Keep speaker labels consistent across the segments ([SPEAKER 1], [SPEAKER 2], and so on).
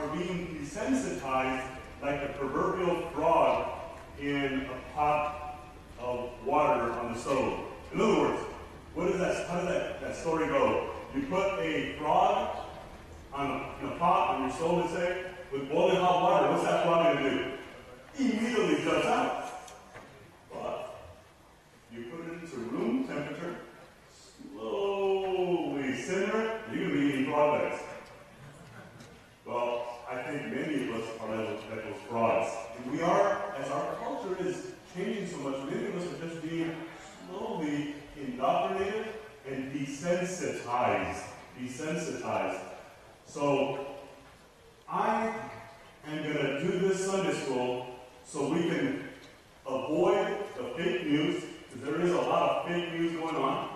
[SPEAKER 1] are being desensitized like a proverbial frog in a pot of water on the stove. In other words, what is that? How does that, that story go? You put a frog on a, in a pot on your stove, let's say, with boiling hot water. What's that frog going to do? Immediately jumps out. Indoctrinated and desensitized. Desensitized. So I am going to do this Sunday school so we can avoid the fake news, because there is a lot of fake news going on.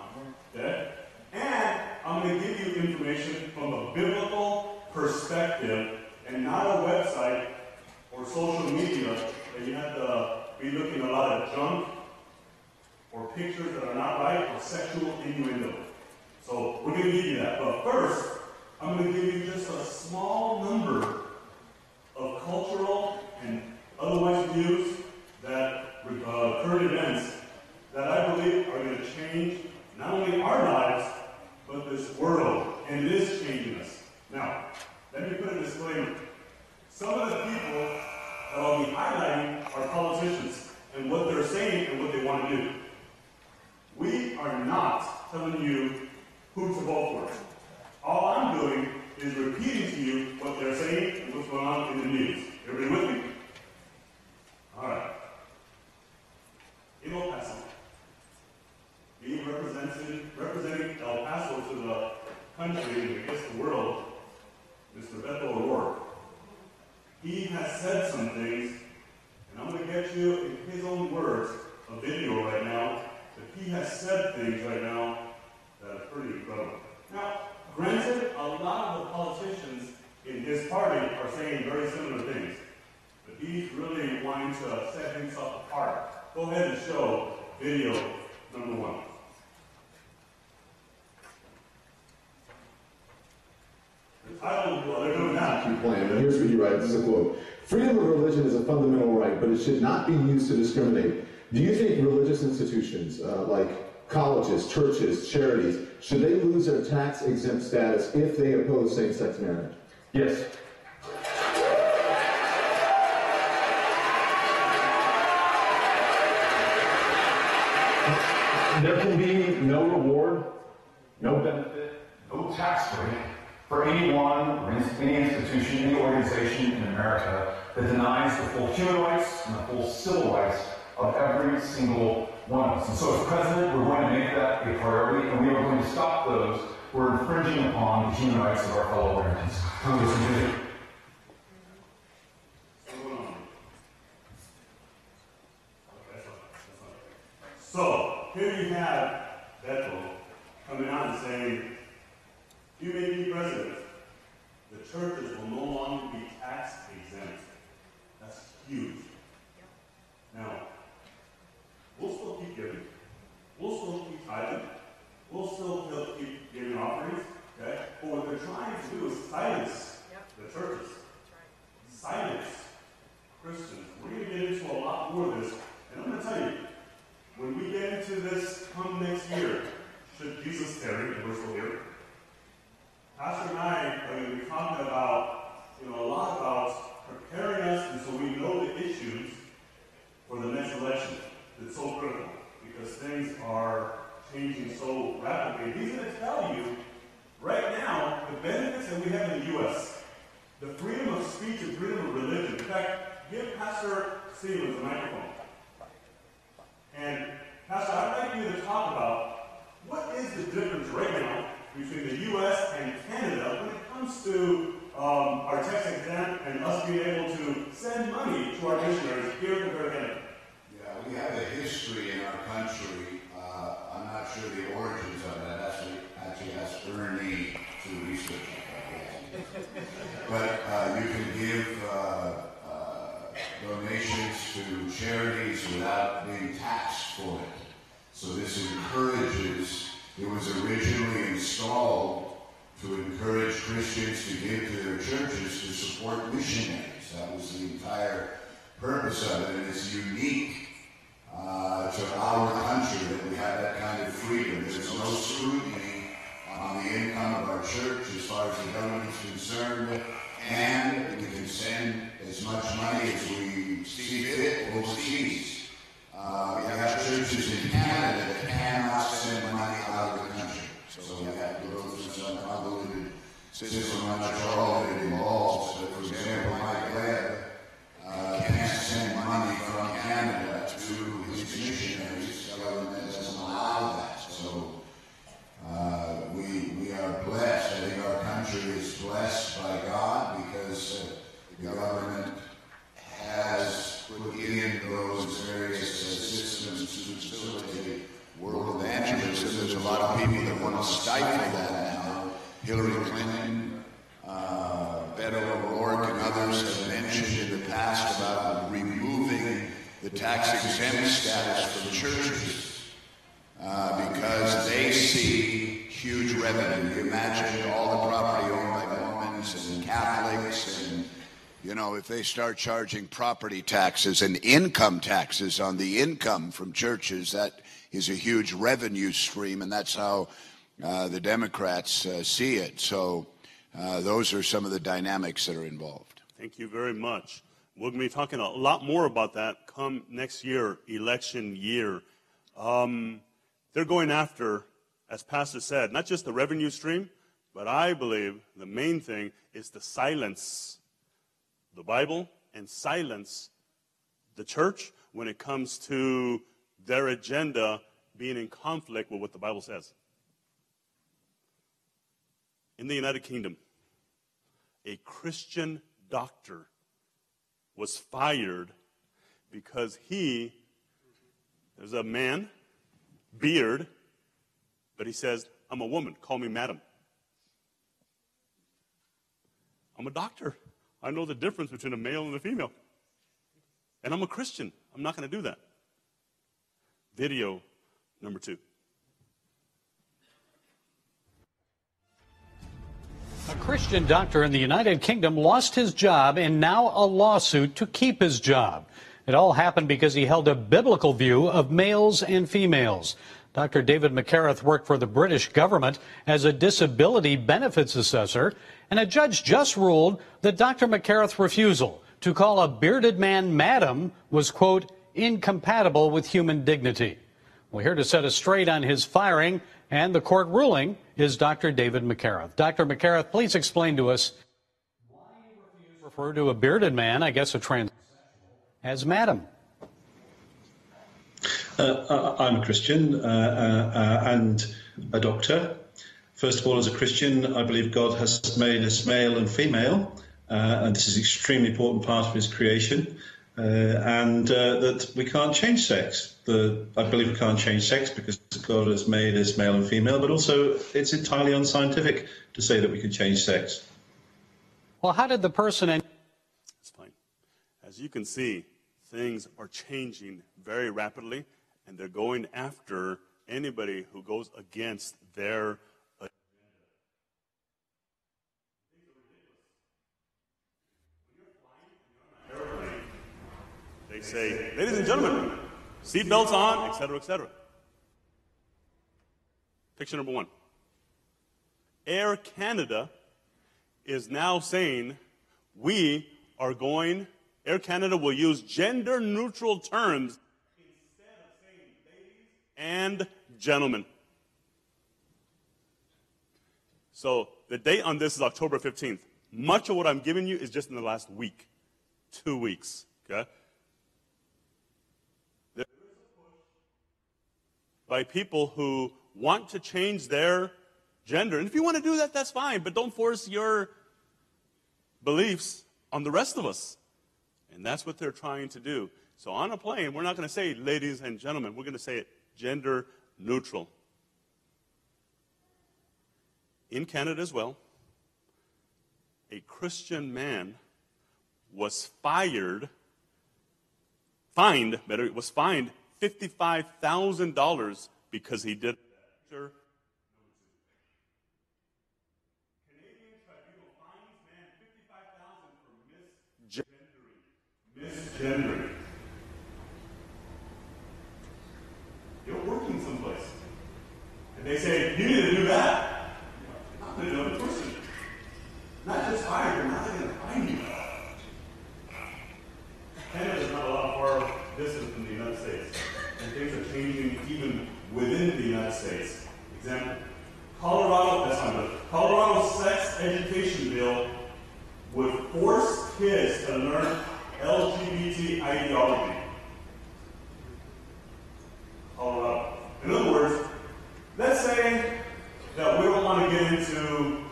[SPEAKER 1] Okay? And I'm going to give you information from a biblical perspective and not a website or social media that you have to be looking a lot of junk or pictures that are not right or sexual innuendo. So we're going to give you that. But first, I'm going to give you just a small number of cultural and otherwise views that uh, current events that I believe are going to change not only our lives, but this world. And it is changing us. Now, let me put a disclaimer. Some of the people that I'll be highlighting are politicians and what they're saying and what they want to do. We are not telling you who to vote for. All I'm doing is repeating to you what they're saying and what's going on in the news. Everybody with me? All right. In El Paso, being represented, representing El Paso to the country and I guess the world, Mr. Beto O'Rourke. He has said some things, and I'm going to get you in his own words a video right now, that he has said things right now that are pretty incredible. Now, granted, a lot of the politicians in his party are saying very similar things, but he's really wanting to set himself apart. Go ahead and show video number one. The title, well, they're doing that.
[SPEAKER 2] plan, and here's what he writes, this is a quote. Freedom of religion is a fundamental right, but it should not be used to discriminate. Do you think religious institutions, uh, like colleges, churches, charities, should they lose their tax exempt status if they oppose same-sex marriage?
[SPEAKER 3] Yes. There can be no reward, no benefit, for anyone or any institution, any organization in America that denies the full human rights and the full civil rights of every single one of us. And so as president, we're going to make that a priority, and we are going to stop those who are infringing upon the human rights of our fellow Americans. Congress, continue.
[SPEAKER 1] So, here you have Beto coming out and saying, you may be president. The churches will no longer be tax exempt. That's huge. Now, we'll still keep giving. We'll still keep tithing. We'll still keep giving offerings. Okay? But what they're trying to do is silence the churches. Silence Christians. We're going to get into a lot more of this. And I'm going to tell you, when we get into this come next year, should Jesus tarry, and we're still here, Pastor and I are going to be talking about we have in the U.S. The freedom of speech and freedom of religion. In fact, give Pastor Stevens a microphone. And Pastor, I'd like you to talk about what is the difference right now between the U.S. and Canada when it comes to um, our tax exempt and us being able to send money to our missionaries here in Canada.
[SPEAKER 4] Yeah, we have a history in our country. Uh, I'm not sure the origins of that. Actually, ask to research. But uh, you can give uh, uh, donations to charities without being taxed for it. So this encourages. It was originally installed to encourage Christians to give to their churches to support missionaries. That was the entire purpose of it, and it's unique uh, to our country that we have that kind of freedom. There's no scrutiny on the income of our church as far as the government is concerned, and we can send as much money as we see fit overseas. Uh, we have churches in Canada that cannot send money out of the country. So we have to go through some convoluted system. I'm not sure all of it involves, but for example, Mike Webb uh, are blessed. I think our country is blessed by God because uh, the government has put in those various uh, systems to facilitate world evangelism. There's a lot of people that want to stifle that now. Hillary Clinton, uh, Beto O'Rourke, and others have mentioned in the past about removing the tax exempt status from churches uh, because they see huge revenue. You imagine all the property owned by Mormons and Catholics and you know, if they start charging property taxes and income taxes on the income from churches, that is a huge revenue stream, and that's how uh, the Democrats uh, see it. So uh, those are some of the dynamics that are involved.
[SPEAKER 1] Thank you very much. We're going to be talking a lot more about that come next year, election year. Um, they're going after, as Pastor said, not just the revenue stream, but I believe the main thing is to silence the Bible and silence the church when it comes to their agenda being in conflict with what the Bible says. In the United Kingdom, a Christian doctor was fired because he, there's a man, beard, but he says, I'm a woman, call me madam. I'm a doctor. I know the difference between a male and a female. And I'm a Christian. I'm not going to do that. Video number two.
[SPEAKER 5] A Christian doctor in the United Kingdom lost his job and now a lawsuit to keep his job. It all happened because he held a biblical view of males and females. Dr. David Mackereth worked for the British government as a disability benefits assessor, and a judge just ruled that Dr. Mackereth's refusal to call a bearded man madam was, quote, incompatible with human dignity. Well, here to set us straight on his firing and the court ruling is Dr. David Mackereth. Dr. Mackereth, please explain to us why you refer to a bearded man, I guess a trans, as madam.
[SPEAKER 6] Uh, I'm a Christian uh, uh, and a doctor. First of all, as a Christian, I believe God has made us male and female, and this is an extremely important part of His creation. Uh, and uh, that we can't change sex. The, I believe we can't change sex because God has made us male and female, but also it's entirely unscientific to say that we can change sex.
[SPEAKER 5] Well, how did the person? En-
[SPEAKER 1] It's fine. As you can see, things are changing very rapidly, and they're going after anybody who goes against their agenda. They say, ladies and gentlemen, seatbelts on, etc., etc. Picture number one. Air Canada is now saying we are going, Air Canada will use gender neutral terms instead of saying ladies and gentlemen. So the date on this is October 15th. Much of what I'm giving you is just in the last week, two weeks. Okay? By people who want to change their gender. And if you want to do that, that's fine, but don't force your beliefs on the rest of us. And that's what they're trying to do. So on a plane, we're not going to say ladies and gentlemen, we're going to say it gender neutral. In Canada as well, a Christian man was fired, fined, better, was fined $55,000 because he did that. Canadian tribunal fines man 55000 for misgendering. You're working someplace. And they say, you need to do that. Not the person. Not just hire, you're not going to fine you. Canada is not a lot far distant from the United States. And things are changing even within the United States. Example, Colorado, that's not good. Colorado's sex education bill would force kids to learn LGBT ideology. Colorado. In other words, let's say that we don't want to get into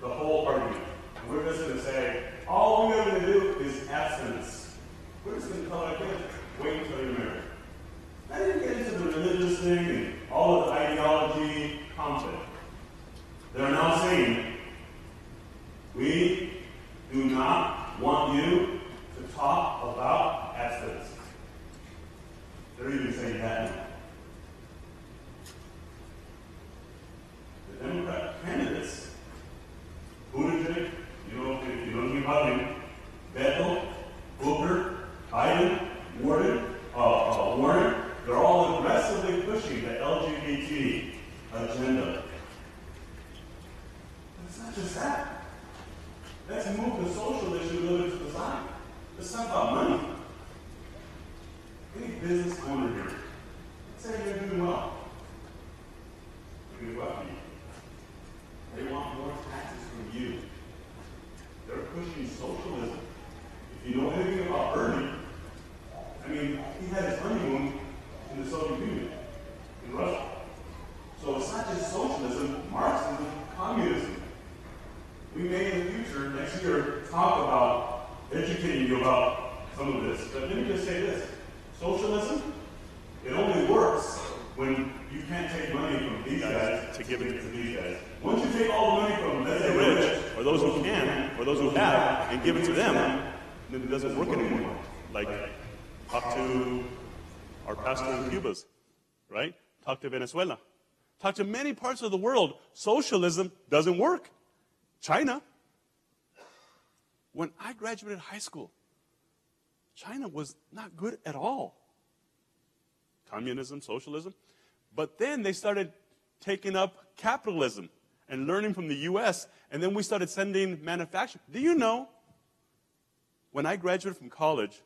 [SPEAKER 1] the whole argument. And we're just going to say, all we're going to do is abstinence. We're just going to tell our kids, wait until you're married. I didn't get into the religious thing and all of the ideology conflict. They're now saying, we do not want you to talk about abstinence. They're even saying that now. The Democrat candidates, Buttigieg, you know, if you know anything about him, Beto, Booker, Biden, Warren, uh, uh, Warren, they're all aggressively pushing the LGBT agenda. But it's not just that. Let's move the social issue a little bit to the side. Let's talk about money. Any business owner here, let's say you're doing well. You're doing well. They want more taxes from you. They're pushing socialism. If you know anything about Bernie, I mean, he had his honeymoon in the Soviet Union, in Russia. So it's not just socialism, Marxism, communism. We may in the future, next year, talk about educating you about some of this. But let me just say this. Socialism, it only works when you can't take money from these guys to give it to these guys. Once you take all the money from let's say, the rich, or those who can, or those who have, and give it to them, then it doesn't work anymore. Like, talk to our pastor in Cuba's, right? Talk to Venezuela. Talk to many parts of the world. Socialism doesn't work. China. When I graduated high school, China was not good at all. Communism, socialism. But then they started taking up capitalism and learning from the US, and then we started sending manufacturing. Do you know? When I graduated from college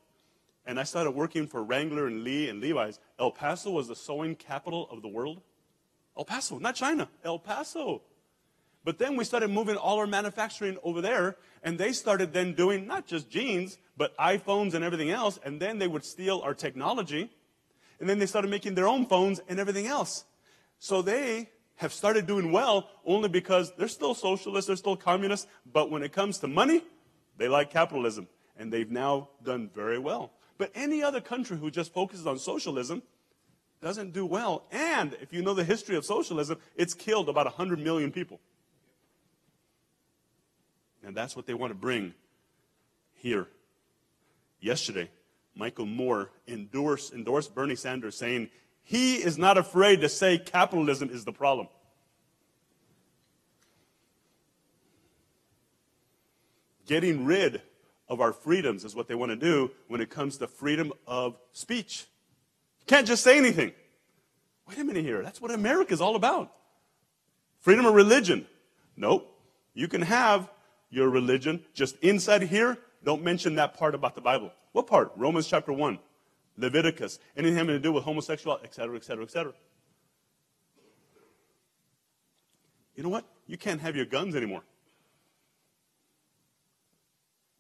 [SPEAKER 1] and I started working for Wrangler and Lee and Levi's, El Paso was the sewing capital of the world. El Paso, not China, El Paso. But then we started moving all our manufacturing over there, and they started then doing not just jeans, but iPhones and everything else, and then they would steal our technology, and then they started making their own phones and everything else. So they have started doing well only because they're still socialists, they're still communists, but when it comes to money, they like capitalism, and they've now done very well. But any other country who just focuses on socialism doesn't do well. And if you know the history of socialism, it's killed about 100 million people. And that's what they want to bring here. Yesterday, Michael Moore endorsed, endorsed Bernie Sanders saying he is not afraid to say capitalism is the problem. Getting rid of our freedoms is what they want to do when it comes to freedom of speech. You can't just say anything. Wait a minute here. That's what America is all about. Freedom of religion. Nope. You can have your religion just inside here. Don't mention that part about the Bible. What part? Romans chapter 1, Leviticus, anything having to do with homosexuality, etc., etc., etc. you know what? You can't have your guns anymore.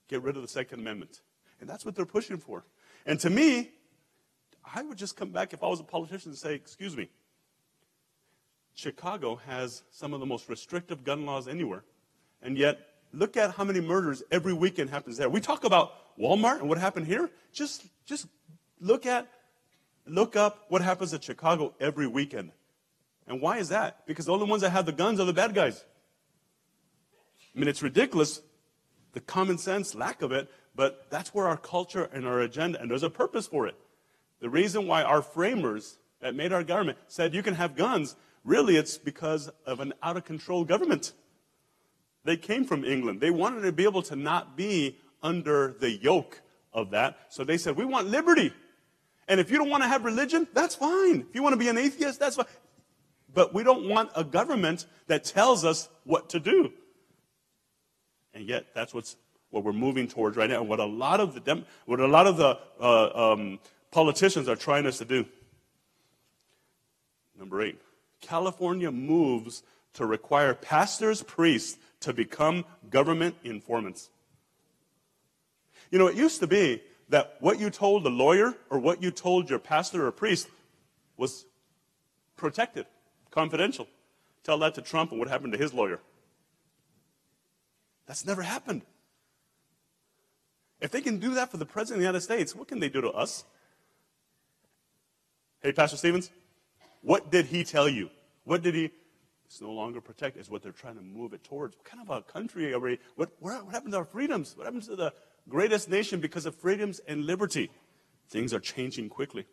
[SPEAKER 1] Get rid of the Second Amendment. And that's what they're pushing for. And to me, I would just come back if I was a politician and say, excuse me, Chicago has some of the most restrictive gun laws anywhere. And yet, look at how many murders every weekend happens there. We talk about Walmart and what happened here. Just, just look at, look up what happens at Chicago every weekend. And why is that? Because the only ones that have the guns are the bad guys. I mean, it's ridiculous, the common sense lack of it, but that's where our culture and our agenda, and there's a purpose for it. The reason why our framers that made our government said you can have guns, really it's because of an out of control government. They came from England. They wanted to be able to not be under the yoke of that. So they said, we want liberty. And if you don't want to have religion, that's fine. If you want to be an atheist, that's fine. But we don't want a government that tells us what to do. And yet, that's what's what we're moving towards right now. What a lot of the dem- what a lot of the uh, um, politicians are trying us to do. Number eight, California moves to require pastors, priests to become government informants. You know, it used to be that what you told the lawyer or what you told your pastor or priest was protected, confidential. Tell that to Trump and what happened to his lawyer. That's never happened. If they can do that for the President of the United States, what can they do to us? Hey, Pastor Stevens, what did he tell you? What did he? It's no longer protected. is what they're trying to move it towards. What kind of a country are we? What, what happened to our freedoms? What happens to the greatest nation because of freedoms and liberty? Things are changing quickly.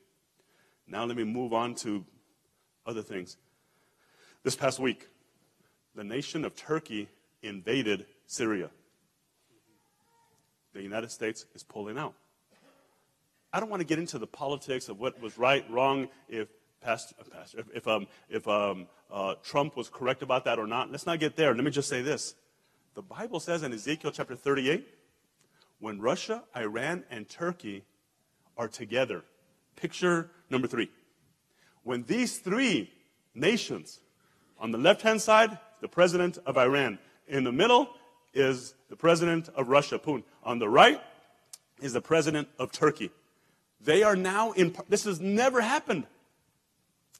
[SPEAKER 1] Now let me move on to other things. This past week, the nation of Turkey invaded Syria. The United States is pulling out. I don't want to get into the politics of what was right, wrong, if Pastor, uh, Pastor if, if, um, if um, uh, Trump was correct about that or not. Let's not get there. Let me just say this. The Bible says in Ezekiel chapter 38, when Russia, Iran, and Turkey are together, picture number three. When these three nations, on the left hand side, the president of Iran, in the middle is the president of Russia, Putin. On the right is the president of Turkey. They are now in, this has never happened.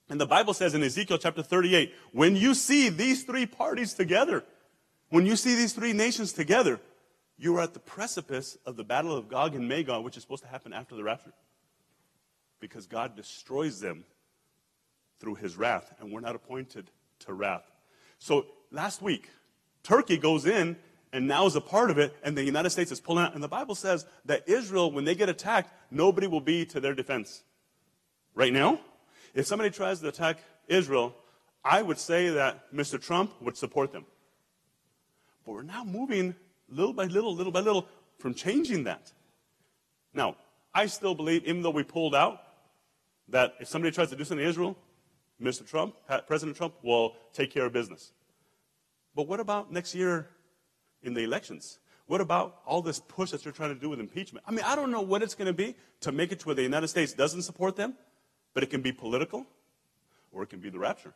[SPEAKER 1] And the Bible says in Ezekiel chapter 38, when you see these three parties together, when you see these three nations together, you are at the precipice of the battle of Gog and Magog, which is supposed to happen after the rapture. Because God destroys them through his wrath, and we're not appointed to wrath. So last week, Turkey goes in and now is a part of it, and the United States is pulling out. And the Bible says that Israel, when they get attacked, nobody will be to their defense. Right now, if somebody tries to attack Israel, I would say that Mr. Trump would support them. But we're now moving little by little, little by little, from changing that. Now, I still believe, even though we pulled out, that if somebody tries to do something to Israel, Mr. Trump, President Trump, will take care of business. But what about next year in the elections? What about all this push that you're trying to do with impeachment? I mean, I don't know what it's going to be to make it to where the United States doesn't support them, but it can be political or it can be the rapture.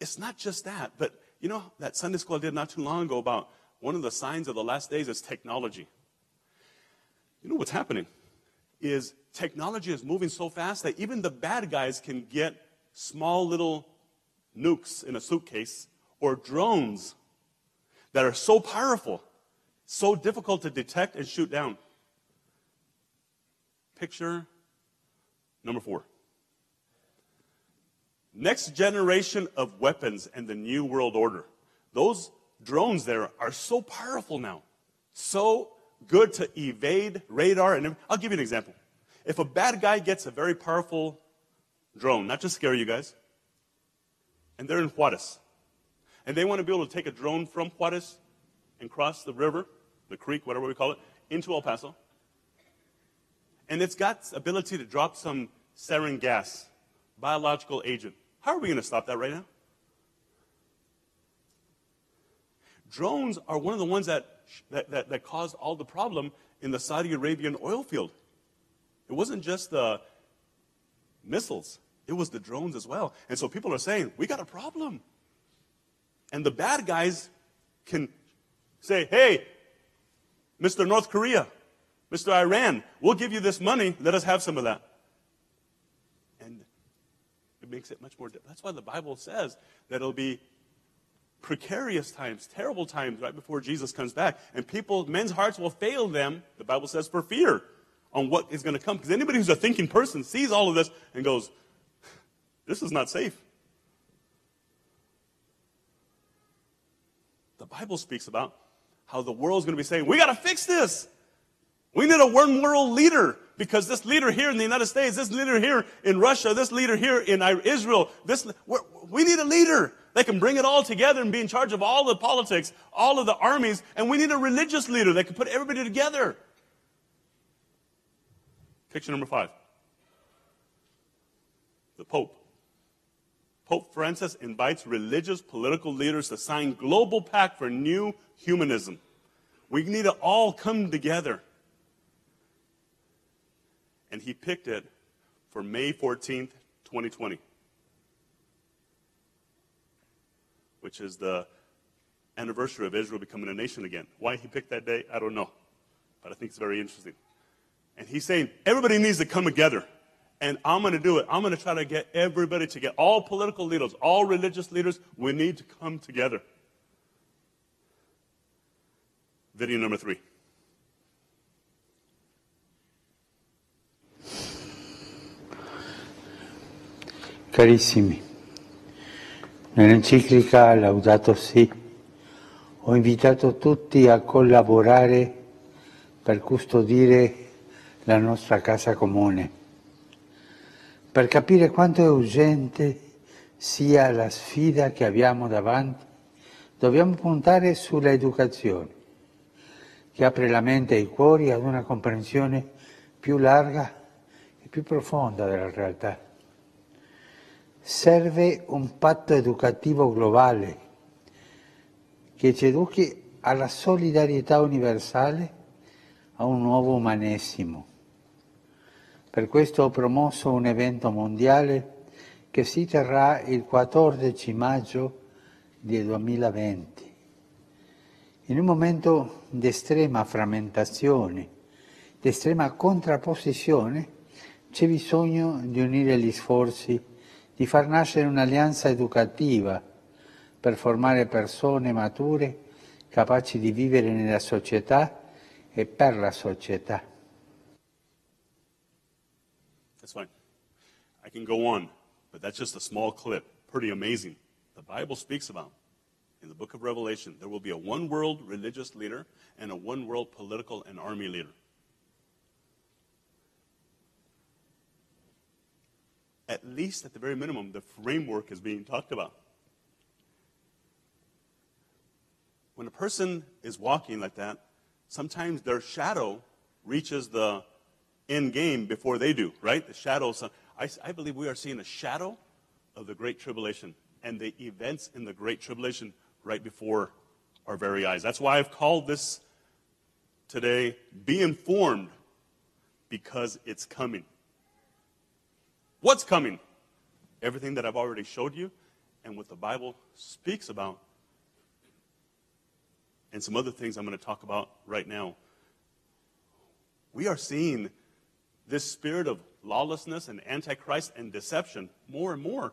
[SPEAKER 1] It's not just that, but you know that Sunday school I did not too long ago about one of the signs of the last days is technology. You know what's happening is technology is moving so fast that even the bad guys can get small little nukes in a suitcase or drones that are so powerful, so difficult to detect and shoot down. Picture number four. Next generation of weapons and the New World Order. Those drones there are so powerful now, so good to evade radar. And I'll give you an example. If a bad guy gets a very powerful drone, not to scare you guys, and they're in Juarez, and they want to be able to take a drone from Juarez and cross the river, the creek, whatever we call it, into El Paso, and it's got ability to drop some sarin gas, biological agent. How are we going to stop that right now? Drones are one of the ones that, that, that, that caused all the problem in the Saudi Arabian oil field. It wasn't just the missiles, it was the drones as well. And so people are saying, we got a problem. And the bad guys can say, hey, Mr. North Korea, Mr. Iran, we'll give you this money, let us have some of that. And it makes it much more. That's why the Bible says that it'll be precarious times, terrible times right before Jesus comes back. And people, men's hearts will fail them, the Bible says, for fear on what is going to come. Because anybody who's a thinking person sees all of this and goes, this is not safe. The Bible speaks about how the world's going to be saying, we got to fix this. We need a one world leader because this leader here in the United States, this leader here in Russia, this leader here in Israel, this, we need a leader that can bring it all together and be in charge of all the politics, all of the armies, and we need a religious leader that can put everybody together. Picture number five. The Pope. Pope Francis invites religious political leaders to sign global pact for new humanism. We need to all come together. And he picked it for May 14th, 2020, which is the anniversary of Israel becoming a nation again. Why he picked that day, I don't know. But I think it's very interesting. And he's saying everybody needs to come together. And I'm going to do it. I'm going to try to get everybody to get all political leaders, all religious leaders. We need to come together. Video number three.
[SPEAKER 7] Carissimi, nell'enciclica Laudato Si ho invitato tutti a collaborare per custodire la nostra casa comune, per capire quanto è urgente sia la sfida che abbiamo davanti, dobbiamo puntare sulla educazione, che apre la mente e i cuori ad una comprensione più larga e più profonda della realtà. Serve un patto educativo globale che ci educhi alla solidarietà universale, a un nuovo umanesimo. Per questo ho promosso un evento mondiale che si terrà il 14 maggio del 2020. In un momento di estrema frammentazione, di estrema contrapposizione, c'è bisogno di unire gli sforzi di far nascere un'alleanza educativa per formare persone mature capaci di vivere nella società e per la società.
[SPEAKER 1] That's fine. I can go on, but that's just a small clip. Pretty amazing. The Bible speaks about in the book of Revelation, there will be a one world religious leader and a one world political and army leader. At least at the very minimum, the framework is being talked about. When a person is walking like that, sometimes their shadow reaches the end game before they do, right? The shadow. I, I believe we are seeing a shadow of the Great Tribulation and the events in the Great Tribulation right before our very eyes. That's why I've called this today, Be Informed, because it's coming. What's coming? Everything that I've already showed you and what the Bible speaks about. And some other things I'm going to talk about right now. We are seeing this spirit of lawlessness and antichrist and deception more and more.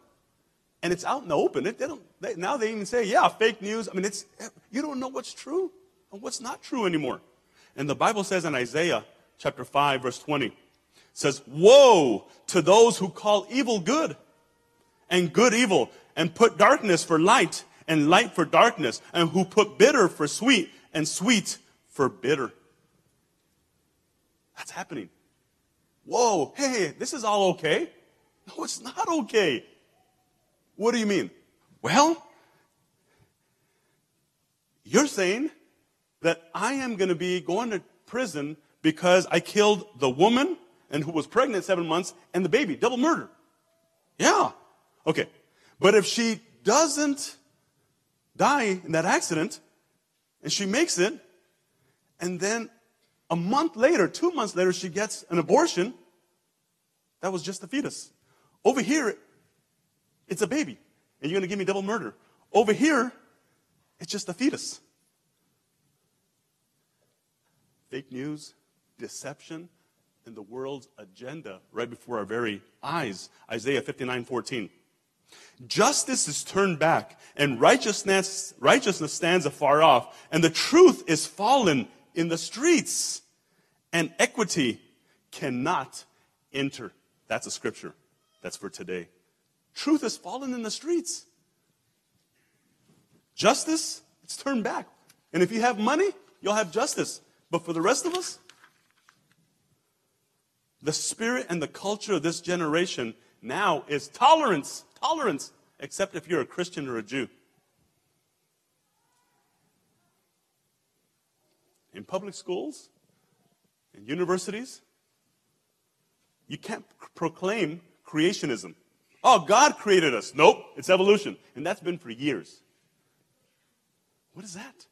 [SPEAKER 1] And it's out in the open. It, they don't, they, now they even say, yeah, fake news. I mean, it's, you don't know what's true and what's not true anymore. And the Bible says in Isaiah chapter 5, verse 20, says, Woe to those who call evil good and good evil and put darkness for light and light for darkness and who put bitter for sweet and sweet for bitter. That's happening. Whoa, hey, this is all okay. No, it's not okay. What do you mean? Well, you're saying that I am going to be going to prison because I killed the woman and who was pregnant seven months and the baby. Double murder. Yeah. Okay. But if she doesn't die in that accident and she makes it, and then a month later, two months later, she gets an abortion, that was just a fetus. Over here, it's a baby, and you're going to give me double murder. Over here, it's just a fetus. Fake news, deception, and the world's agenda right before our very eyes. Isaiah 59 14. Justice is turned back, and righteousness, righteousness stands afar off, and the truth is fallen in the streets, and equity cannot enter. That's a scripture. That's for today. Truth has fallen in the streets. Justice, it's turned back. And if you have money, you'll have justice. But for the rest of us, the spirit and the culture of this generation now is tolerance. Tolerance, except if you're a Christian or a Jew. In public schools, in universities, you can't proclaim creationism. Oh, God created us. Nope, it's evolution. And that's been for years. What is that?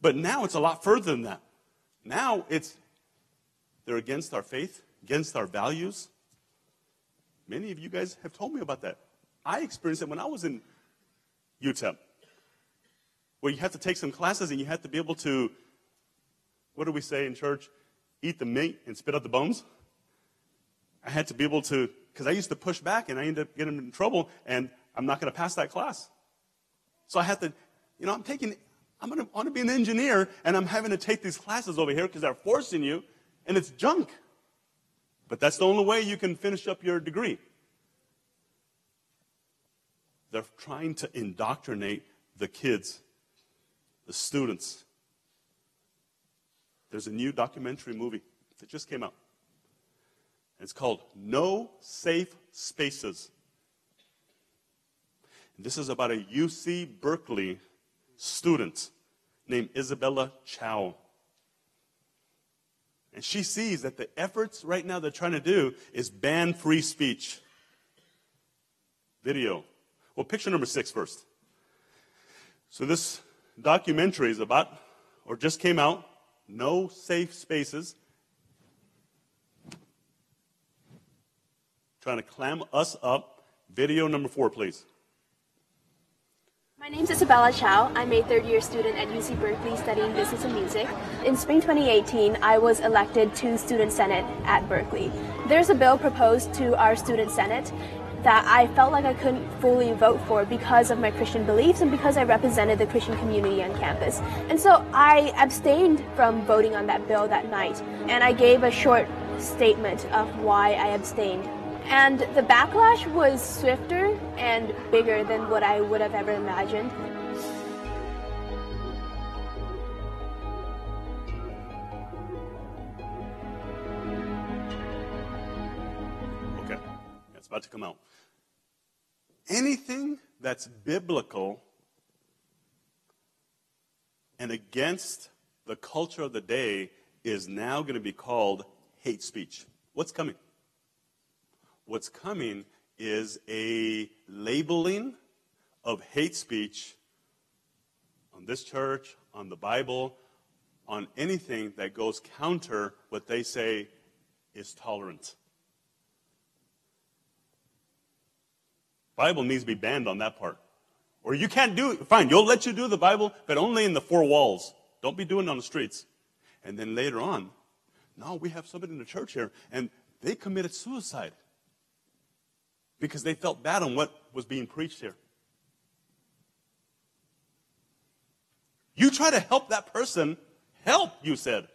[SPEAKER 1] But now it's a lot further than that. Now it's, they're against our faith, against our values. Many of you guys have told me about that. I experienced it when I was in UTEP, where you have to take some classes and you have to be able to, what do we say in church? Eat the meat and spit out the bones. I had to be able to, because I used to push back and I ended up getting in trouble and I'm not going to pass that class. So I had to, you know, I'm taking, I'm going to want to be an engineer and I'm having to take these classes over here because they're forcing you and it's junk. But that's the only way you can finish up your degree. They're trying to indoctrinate the kids, the students. There's a new documentary movie that just came out. It's called No Safe Spaces. This is about a UC Berkeley student named Isabella Chow. And she sees that the efforts right now they're trying to do is ban free speech. Video. Well, picture number six first. So this documentary is about, or just came out, No Safe Spaces. Trying to clam us up. Video number four, please.
[SPEAKER 8] My name is Isabella Chow. I'm a third year student at UC Berkeley studying business and music. In spring 2018, I was elected to Student Senate at Berkeley. There's a bill proposed to our Student Senate that I felt like I couldn't fully vote for because of my Christian beliefs and because I represented the Christian community on campus. And so I abstained from voting on that bill that night, and I gave a short statement of why I abstained. And the backlash was swifter and bigger than what I would have ever imagined.
[SPEAKER 1] Okay, it's about to come out. Anything that's biblical and against the culture of the day is now going to be called hate speech. What's coming? What's coming is a labeling of hate speech on this church, on the Bible, on anything that goes counter what they say is tolerant. Bible needs to be banned on that part. Or you can't do it. Fine, you'll let you do the Bible, but only in the four walls. Don't be doing it on the streets. And then later on, no, we have somebody in the church here, and they committed suicide because they felt bad on what was being preached here. You try to help that person, help, you said.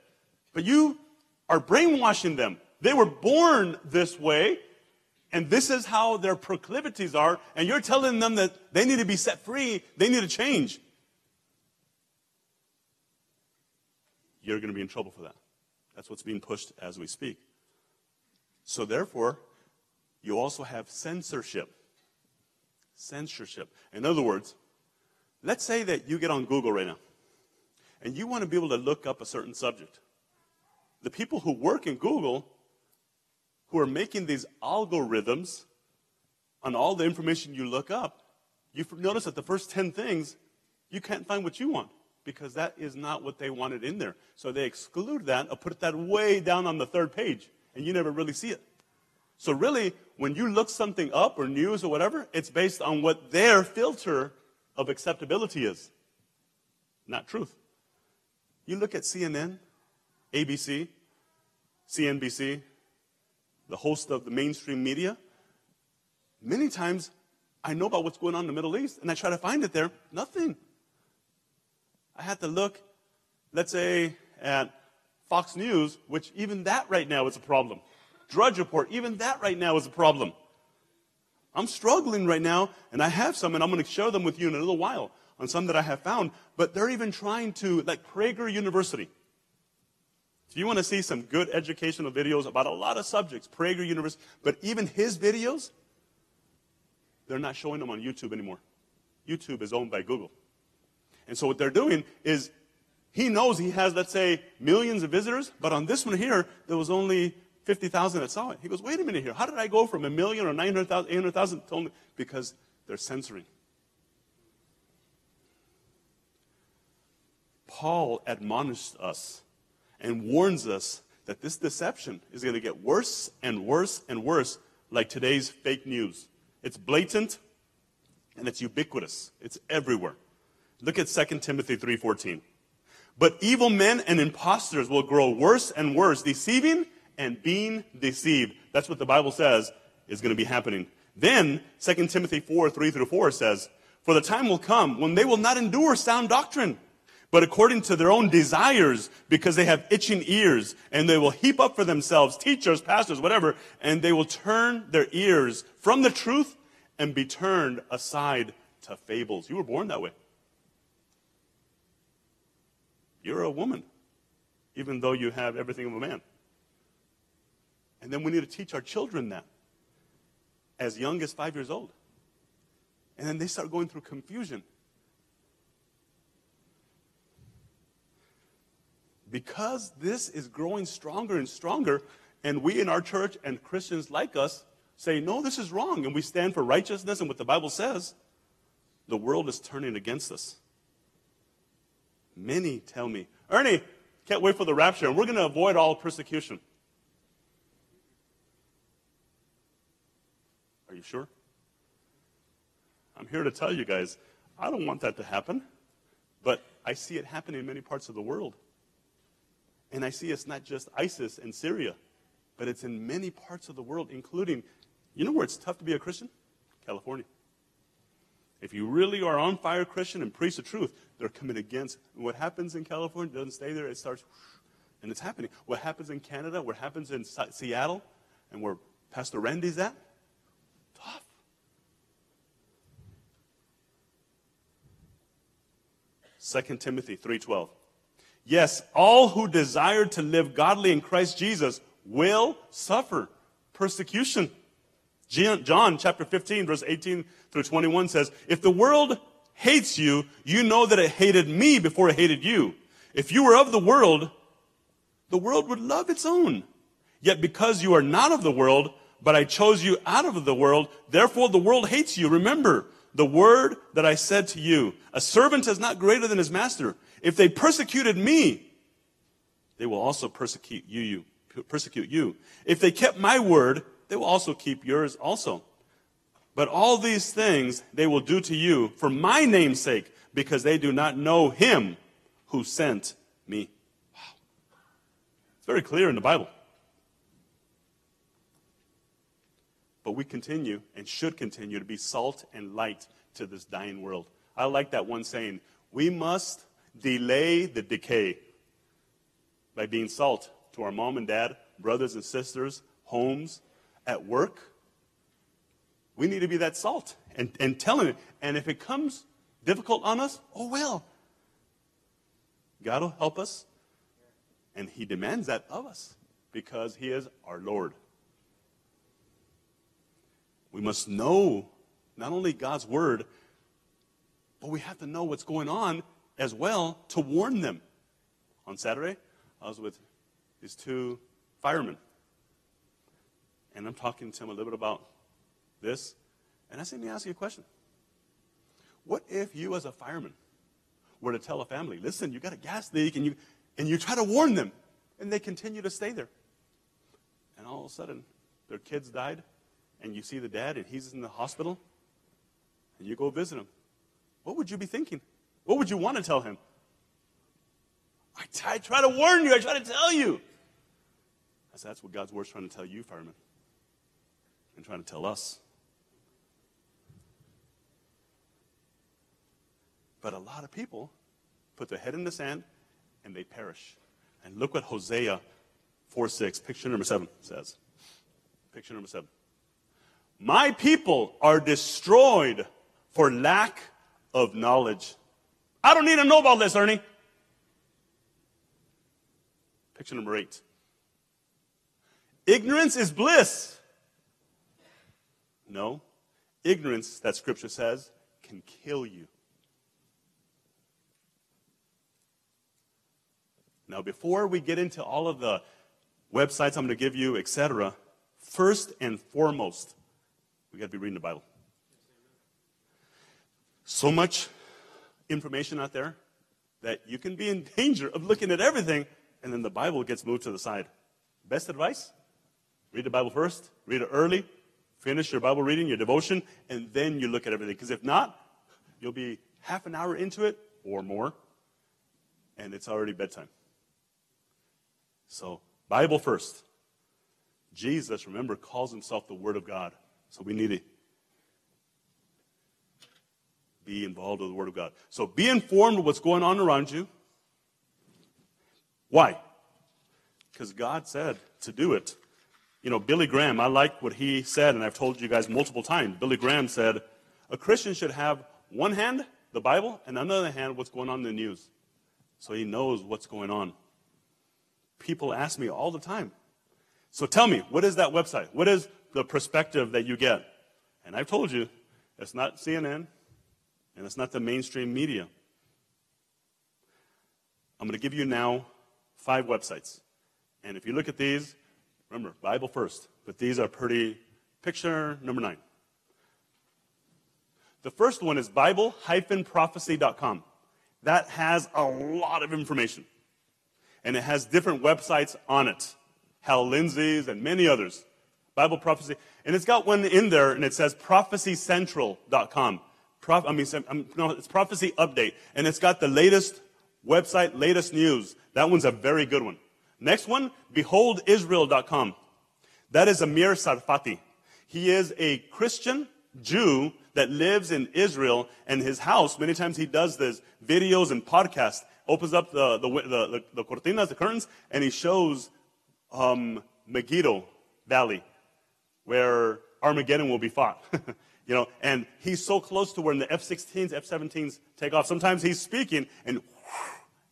[SPEAKER 1] But you are brainwashing them. They were born this way, and this is how their proclivities are, and you're telling them that they need to be set free, they need to change. You're going to be in trouble for that. That's what's being pushed as we speak. So, therefore, you also have censorship. Censorship. In other words, let's say that you get on Google right now and you want to be able to look up a certain subject. The people who work in Google, who are making these algorithms on all the information you look up, you notice that the first 10 things, you can't find what you want because that is not what they wanted in there. So they exclude that or put that way down on the third page and you never really see it. So really, when you look something up or news or whatever, it's based on what their filter of acceptability is, not truth. You look at CNN, ABC, CNBC, the host of the mainstream media, many times I know about what's going on in the Middle East and I try to find it there. Nothing. I had to look, let's say, at Fox News, which even that right now is a problem. Drudge Report, even that right now is a problem. I'm struggling right now, and I have some, and I'm going to share them with you in a little while on some that I have found, but they're even trying to, like Prager University. If you want to see some good educational videos about a lot of subjects, Prager University, but even his videos, they're not showing them on YouTube anymore. YouTube is owned by Google. And so what they're doing is he knows he has, let's say, millions of visitors, but on this one here, there was only 50,000 that saw it. He goes, wait a minute here. How did I go from a million or 900,000, 800,000 to only, because they're censoring. Paul admonished us and warns us that this deception is going to get worse and worse and worse, like today's fake news. It's blatant and it's ubiquitous. It's everywhere. Look at 2 Timothy 3:14. But evil men and impostors will grow worse and worse, deceiving and being deceived. That's what the Bible says is going to be happening. Then 2 Timothy 4, 3 through 4 says, For the time will come when they will not endure sound doctrine, but according to their own desires, because they have itching ears, and they will heap up for themselves teachers, pastors, whatever, and they will turn their ears from the truth and be turned aside to fables. You were born that way. You're a woman, even though you have everything of a man. And then we need to teach our children that as young as five years old. And then they start going through confusion. Because this is growing stronger and stronger, and we in our church and Christians like us say, no, this is wrong, and we stand for righteousness and what the Bible says, the world is turning against us. Many tell me, Ernie, can't wait for the rapture, and we're going to avoid all persecution. You sure? I'm here to tell you guys, I don't want that to happen, but I see it happening in many parts of the world. And I see it's not just ISIS and Syria, but it's in many parts of the world, including, you know where it's tough to be a Christian? California. If you really are on fire Christian and preach the truth, they're coming against. what happens in California doesn't stay there, it starts, and it's happening. What happens in Canada, what happens in Seattle, and where Pastor Randy's at, 2 Timothy 3:12. Yes, all who desire to live godly in Christ Jesus will suffer persecution. John chapter 15 verse 18 through 21 says, "If the world hates you, you know that it hated me before it hated you. If you were of the world, the world would love its own. Yet because you are not of the world, but I chose you out of the world, therefore the world hates you. Remember, the word that I said to you. A servant is not greater than his master. If they persecuted me, they will also persecute you, you, persecute you. If they kept my word, they will also keep yours also. But all these things they will do to you for my name's sake, because they do not know him who sent me. Wow. It's very clear in the Bible. But we continue and should continue to be salt and light to this dying world. I like that one saying we must delay the decay by being salt to our mom and dad, brothers and sisters, homes, at work. We need to be that salt and, and telling it. And if it comes difficult on us, oh well. God will help us. And He demands that of us because He is our Lord. We must know not only God's word, but we have to know what's going on as well to warn them. On Saturday, I was with these two firemen. And I'm talking to them a little bit about this. And I said, let me ask you a question. What if you, as a fireman, were to tell a family, listen, you got a gas leak, and you, and you try to warn them, and they continue to stay there? And all of a sudden, their kids died, and you see the dad and he's in the hospital, and you go visit him, what would you be thinking? What would you want to tell him? I, t- I try to warn you, I try to tell you. That's, that's what God's word's trying to tell you, fireman, and trying to tell us. But a lot of people put their head in the sand and they perish. And look what Hosea 4 6, picture number 7 says. Picture number 7. My people are destroyed for lack of knowledge. I don't need to know about this, Ernie. Picture number 8. Ignorance is bliss. No. Ignorance, that scripture says, can kill you. Now, before we get into all of the websites I'm going to give you, etc., first and foremost, we got to be reading the Bible. So much information out there that you can be in danger of looking at everything and then the Bible gets moved to the side. Best advice? Read the Bible first, read it early, finish your Bible reading, your devotion, and then you look at everything. Because if not, you'll be half an hour into it or more, and it's already bedtime. So, Bible first. Jesus, remember, calls himself the Word of God. So we need to be involved with the Word of God. So be informed of what's going on around you. Why? Because God said to do it. You know, Billy Graham, I like what he said, and I've told you guys multiple times. Billy Graham said, a Christian should have one hand, the Bible, and the other hand, what's going on in the news. So he knows what's going on people ask me all the time. So tell me, what is that website? What is the perspective that you get? And I've told you, it's not CNN and it's not the mainstream media. I'm going to give you now five websites. And if you look at these, remember, Bible first, but these are pretty. Picture number nine. The first one is Bible-prophecy.com. That has a lot of information and it has different websites on it. Hal Lindsey's and many others. Bible prophecy. And it's got one in there and it says prophecycentral.com. I mean, no, it's prophecy update. And it's got the latest website, latest news. That one's a very good one. Next one, beholdisrael.com. That is Amir Sarfati. He is a Christian Jew that lives in Israel and his house, many times he does this videos and podcasts opens up the, the, the, the cortinas, the curtains, and he shows um, Megiddo Valley, where Armageddon will be fought. you know, and he's so close to when the F-16s, F-17s take off. Sometimes he's speaking, and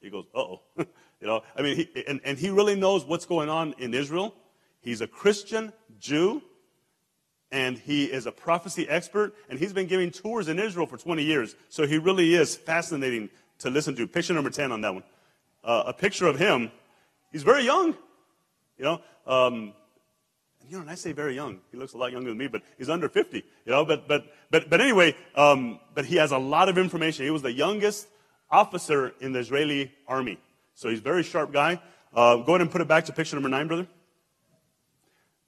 [SPEAKER 1] he goes, "Uh-oh." you know, I mean, he, and, and he really knows what's going on in Israel. He's a Christian Jew, and he is a prophecy expert, and he's been giving tours in Israel for 20 years. So he really is fascinating to listen to. Picture number 10 on that one. Uh, a picture of him. He's very young. You know, um, you know, and I say very young. He looks a lot younger than me, but he's under 50. You know, but but but but anyway, um, but he has a lot of information. He was the youngest officer in the Israeli army, so he's a very sharp guy. Uh, go ahead and put it back to picture number nine, brother.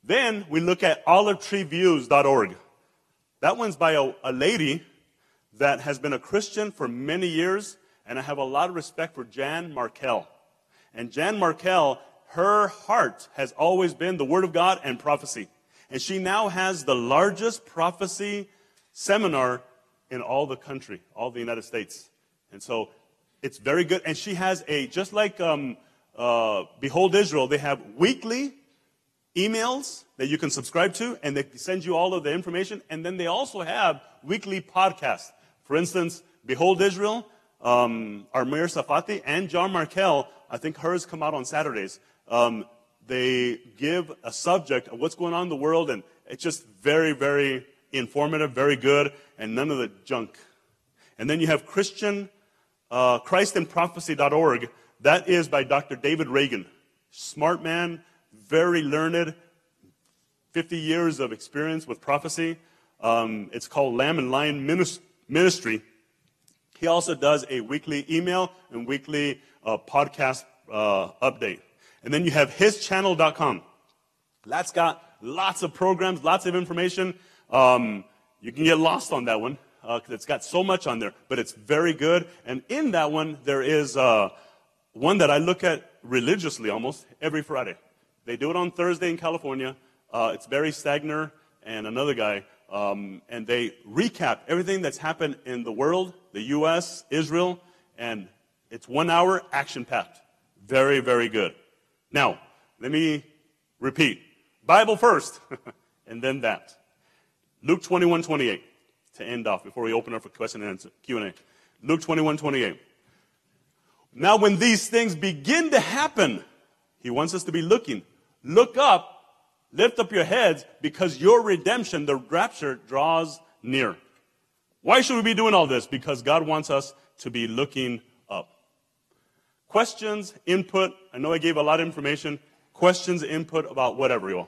[SPEAKER 1] Then we look at olivetreeviews.org. That one's by a, a lady that has been a Christian for many years and I have a lot of respect for Jan Markell. And Jan Markell, her heart has always been the Word of God and prophecy. And she now has the largest prophecy seminar in all the country, all the United States. And so it's very good. And she has a, just like um, uh, Behold Israel, they have weekly emails that you can subscribe to, and they send you all of the information. And then they also have weekly podcasts. For instance, Behold Israel, um, Amir Sarfati and Jan Markell, I think hers come out on Saturdays. Um, they give a subject of what's going on in the world, and it's just very, very informative, very good, and none of the junk. And then you have Christian, uh, ChristinProphecy.org. That is by Dr. David Reagan. Smart man, very learned, 50 years of experience with prophecy. Um, it's called Lamb and Lion Ministry. He also does a weekly email and weekly uh, podcast uh, update. And then you have hischannel.com. That's got Lots of programs, lots of information. Um, you can get lost on that one because it's got so much on there, but it's very good. And in that one, there is uh, one that I look at religiously almost every Friday. They do it on Thursday in California. Uh, it's Barry Stagner and another guy. Um, and they recap everything that's happened in the world, the U.S., Israel, and it's one hour, action packed. Very, very good. Now, let me repeat Bible first, and then that. Luke 21 28 to end off before we open up for question and answer, Q&A. Luke 21 28. Now, when these things begin to happen, he wants us to be looking. Look up Lift up your heads because your redemption, the rapture, draws near. Why should we be doing all this? Because God wants us to be looking. Questions, input. I know I gave a lot of information. Questions, input about whatever, y'all.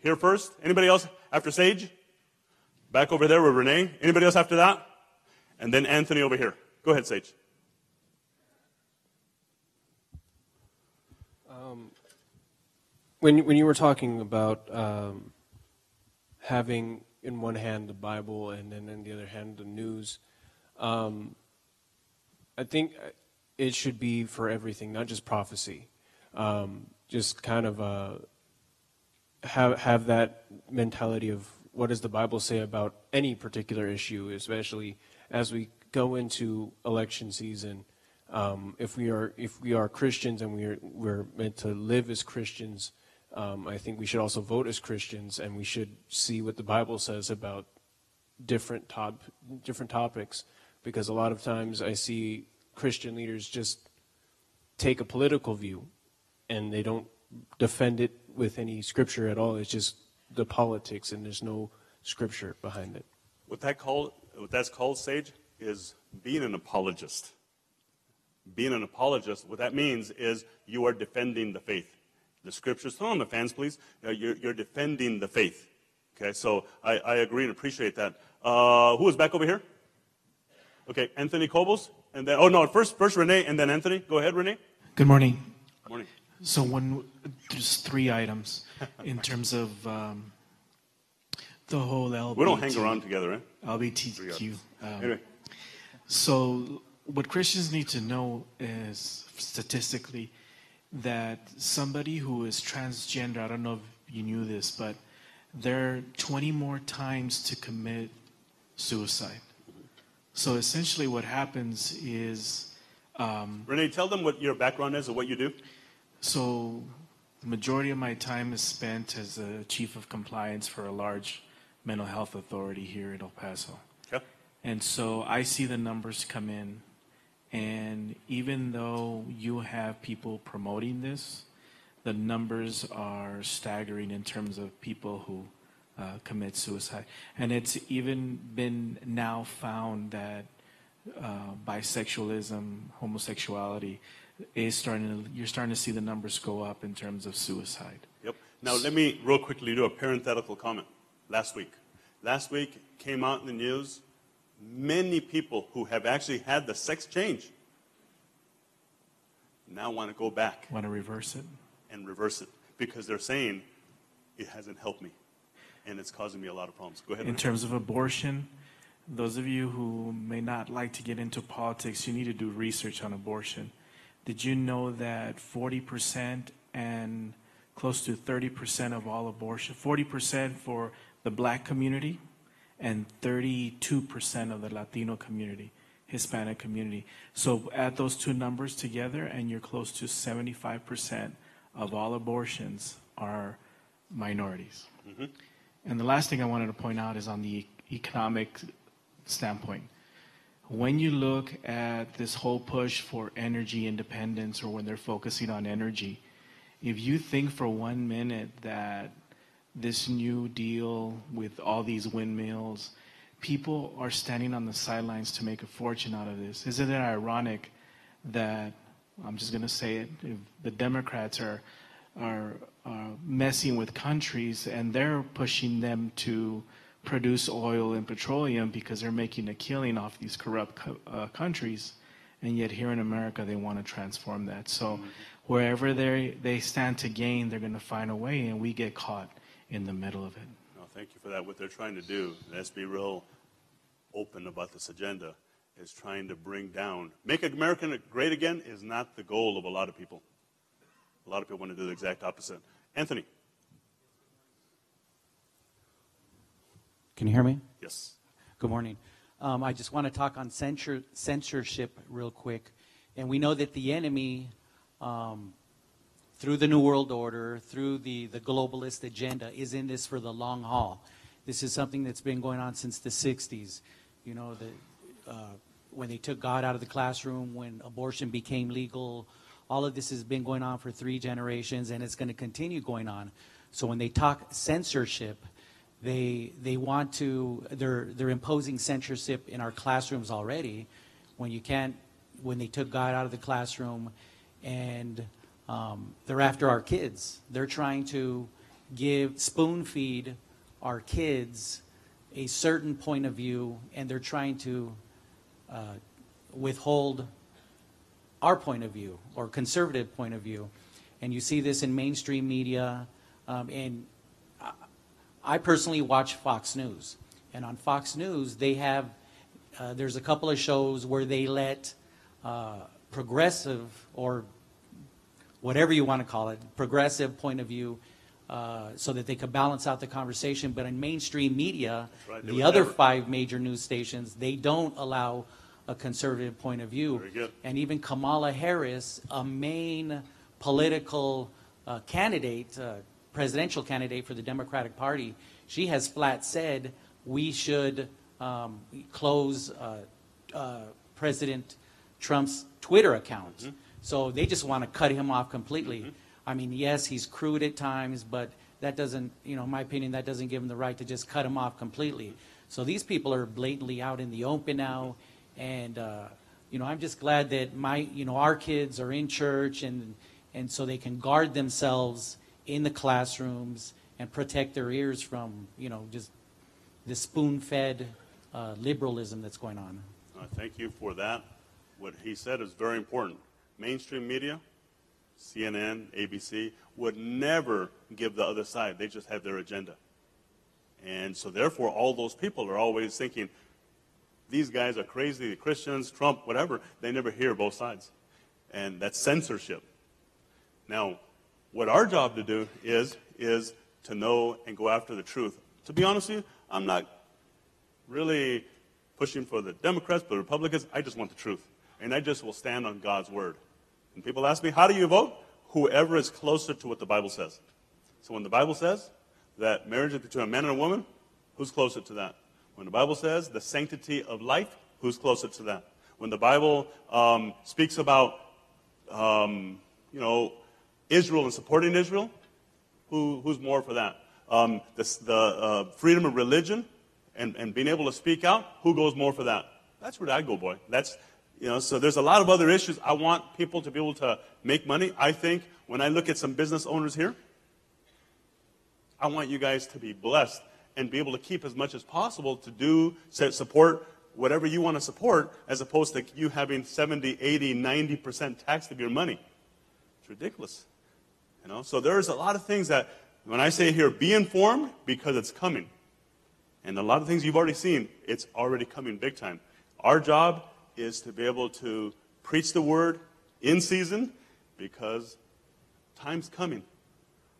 [SPEAKER 1] Here first. Anybody else after Sage? Back over there with Renee. Anybody else after that? And then Anthony over here. Go ahead, Sage.
[SPEAKER 9] when when you were talking about um, having in one hand the Bible and then in the other hand the news, um, I think it should be for everything, not just prophecy. Um, just kind of uh, have have that mentality of what does the Bible say about any particular issue, especially as we go into election season. Um, if we are if we are Christians and we are we're meant to live as Christians, um, I think we should also vote as Christians, and we should see what the Bible says about different top, different topics, because a lot of times I see Christian leaders just take a political view, and they don't defend it with any scripture at all. It's just the politics, and there's no scripture behind it.
[SPEAKER 1] What that called, what that's called, Sage, is being an apologist. Being an apologist, what that means is you are defending the faith the scriptures. Throw on the fans, please. Uh, you're, you're, defending the faith. Okay, so I, I agree and appreciate that. Uh, who is back over here? Okay, Anthony Cobos, and then oh no, first first Renee, and then Anthony. Go ahead, Renee.
[SPEAKER 10] Good morning.
[SPEAKER 1] Good morning.
[SPEAKER 10] So when there's three items in terms of um, the whole LBT.
[SPEAKER 1] We don't hang around together, eh?
[SPEAKER 10] LBTQ. Um,
[SPEAKER 1] anyway.
[SPEAKER 10] So what Christians need to know is statistically that somebody who is transgender, I don't know if you knew this, but they're 20 more times to commit suicide. So essentially, what happens is. Um,
[SPEAKER 1] Renee, tell them what your background is or what you do.
[SPEAKER 10] So, the majority of my time is spent as a chief of compliance for a large mental health authority here in El Paso.
[SPEAKER 1] Okay.
[SPEAKER 10] And so I see the numbers come in and even though you have people promoting this, the numbers are staggering in terms of people who uh, commit suicide. And it's even been now found that uh, bisexualism, homosexuality, is starting to, you're starting to see the numbers go up in terms of suicide.
[SPEAKER 1] Yep. Now, let me real quickly do a parenthetical comment. Last week. Last week came out in the news many people who have actually had the sex change now want to go back.
[SPEAKER 10] Want to reverse it?
[SPEAKER 1] And reverse it because they're saying it hasn't helped me and it's causing me a lot of problems. Go ahead.
[SPEAKER 10] In terms of abortion, those of you who may not like to get into politics, you need to do research on abortion. Did you know that 40% and close to 30% of all abortion, 40% for the black community, and 32% of the Latino community, Hispanic community. So add those two numbers together, and you're close to 75% of all abortions are minorities. Mm-hmm. And the last thing I wanted to point out is on the economic standpoint. When you look at this whole push for energy independence or when they're focusing on energy, if you think for one minute that this new deal with all these windmills. People are standing on the sidelines to make a fortune out of this. Isn't it ironic that I'm just going to say it? If the Democrats are are, are messing with countries and they're pushing them to produce oil and petroleum because they're making a killing off these corrupt co- uh, countries, and yet here in America they want to transform that. So mm-hmm. wherever they they stand to gain, they're going to find a way, and we get caught in the middle of it.
[SPEAKER 1] No, thank you for that. What they're trying to do, let's be real open about this agenda, is trying to bring down, make America great again is not the goal of a lot of people. A lot of people want to do the exact opposite. Anthony.
[SPEAKER 11] Can you hear me?
[SPEAKER 1] Yes.
[SPEAKER 11] Good morning. Um, I just want to talk on censor, censorship real quick. And we know that the enemy, um, through the New World Order, through the, the globalist agenda, is in this for the long haul. This is something that's been going on since the 60s. You know, the, uh, when they took God out of the classroom, when abortion became legal, all of this has been going on for three generations, and it's going to continue going on. So when they talk censorship, they they want to they're they're imposing censorship in our classrooms already. When you can't, when they took God out of the classroom, and um, they're after our kids. They're trying to give spoon feed our kids a certain point of view, and they're trying to uh, withhold our point of view or conservative point of view. And you see this in mainstream media. Um, and I- personally watch Fox News. And on Fox News, they have, uh, there's a couple of shows where they let uh, progressive or whatever you want to call it, progressive point of view, uh, so that they could balance out the conversation. But in mainstream media,
[SPEAKER 1] right.
[SPEAKER 11] The other
[SPEAKER 1] never-
[SPEAKER 11] five major news stations, they don't allow a conservative point of view.
[SPEAKER 1] Very good.
[SPEAKER 11] And even Kamala Harris, a main political uh, candidate, uh, presidential candidate for the Democratic Party, she has flat said we should um, close uh, uh, President Trump's Twitter account.
[SPEAKER 1] Mm-hmm.
[SPEAKER 11] So they just want to cut him off completely. I mean, yes, he's crude at times, but that doesn't, you know, in my opinion, that doesn't give him the right to just cut him off completely. So these people are blatantly out in the open now, and uh, you know, I'm just glad that my, you know, our kids are in church, and and so they can guard themselves in the classrooms and protect their ears from, you know, just the spoon-fed uh, liberalism that's going on.
[SPEAKER 1] Uh, thank you for that. What he said is very important. Mainstream media, CNN, ABC, would never give the other side. They just have their agenda. And so, therefore, all those people are always thinking, these guys are crazy, Christians, Trump, whatever. They never hear both sides. And that's censorship. Now, what our job to do is, is to know and go after the truth. To be honest with you, I'm not really pushing for the Democrats, the Republicans. I just want the truth. And I just will stand on God's word. And people ask me, how do you vote? Whoever is closer to what the Bible says. So when the Bible says that marriage is between a man and a woman, who's closer to that? When the Bible says the sanctity of life, who's closer to that? When the Bible um, speaks about, um, you know, Israel and supporting Israel, who, who's more for that? Um, the the uh, freedom of religion and, and being able to speak out, who goes more for that? That's where I go, boy. That's, you know, so there's a lot of other issues. I want people to be able to make money. I think when I look at some business owners here, I want you guys to be blessed and be able to keep as much as possible to do, support whatever you want to support, as opposed to you having 70, 80, 90% taxed of your money. It's ridiculous. You know, so there's a lot of things that, when I say here, be informed because it's coming. And a lot of things you've already seen, it's already coming big time. Our job is to be able to preach the word in season because time's coming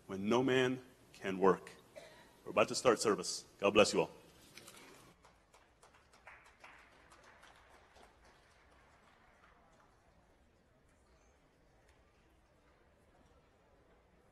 [SPEAKER 1] when no man can work. We're about to start service. God bless you all.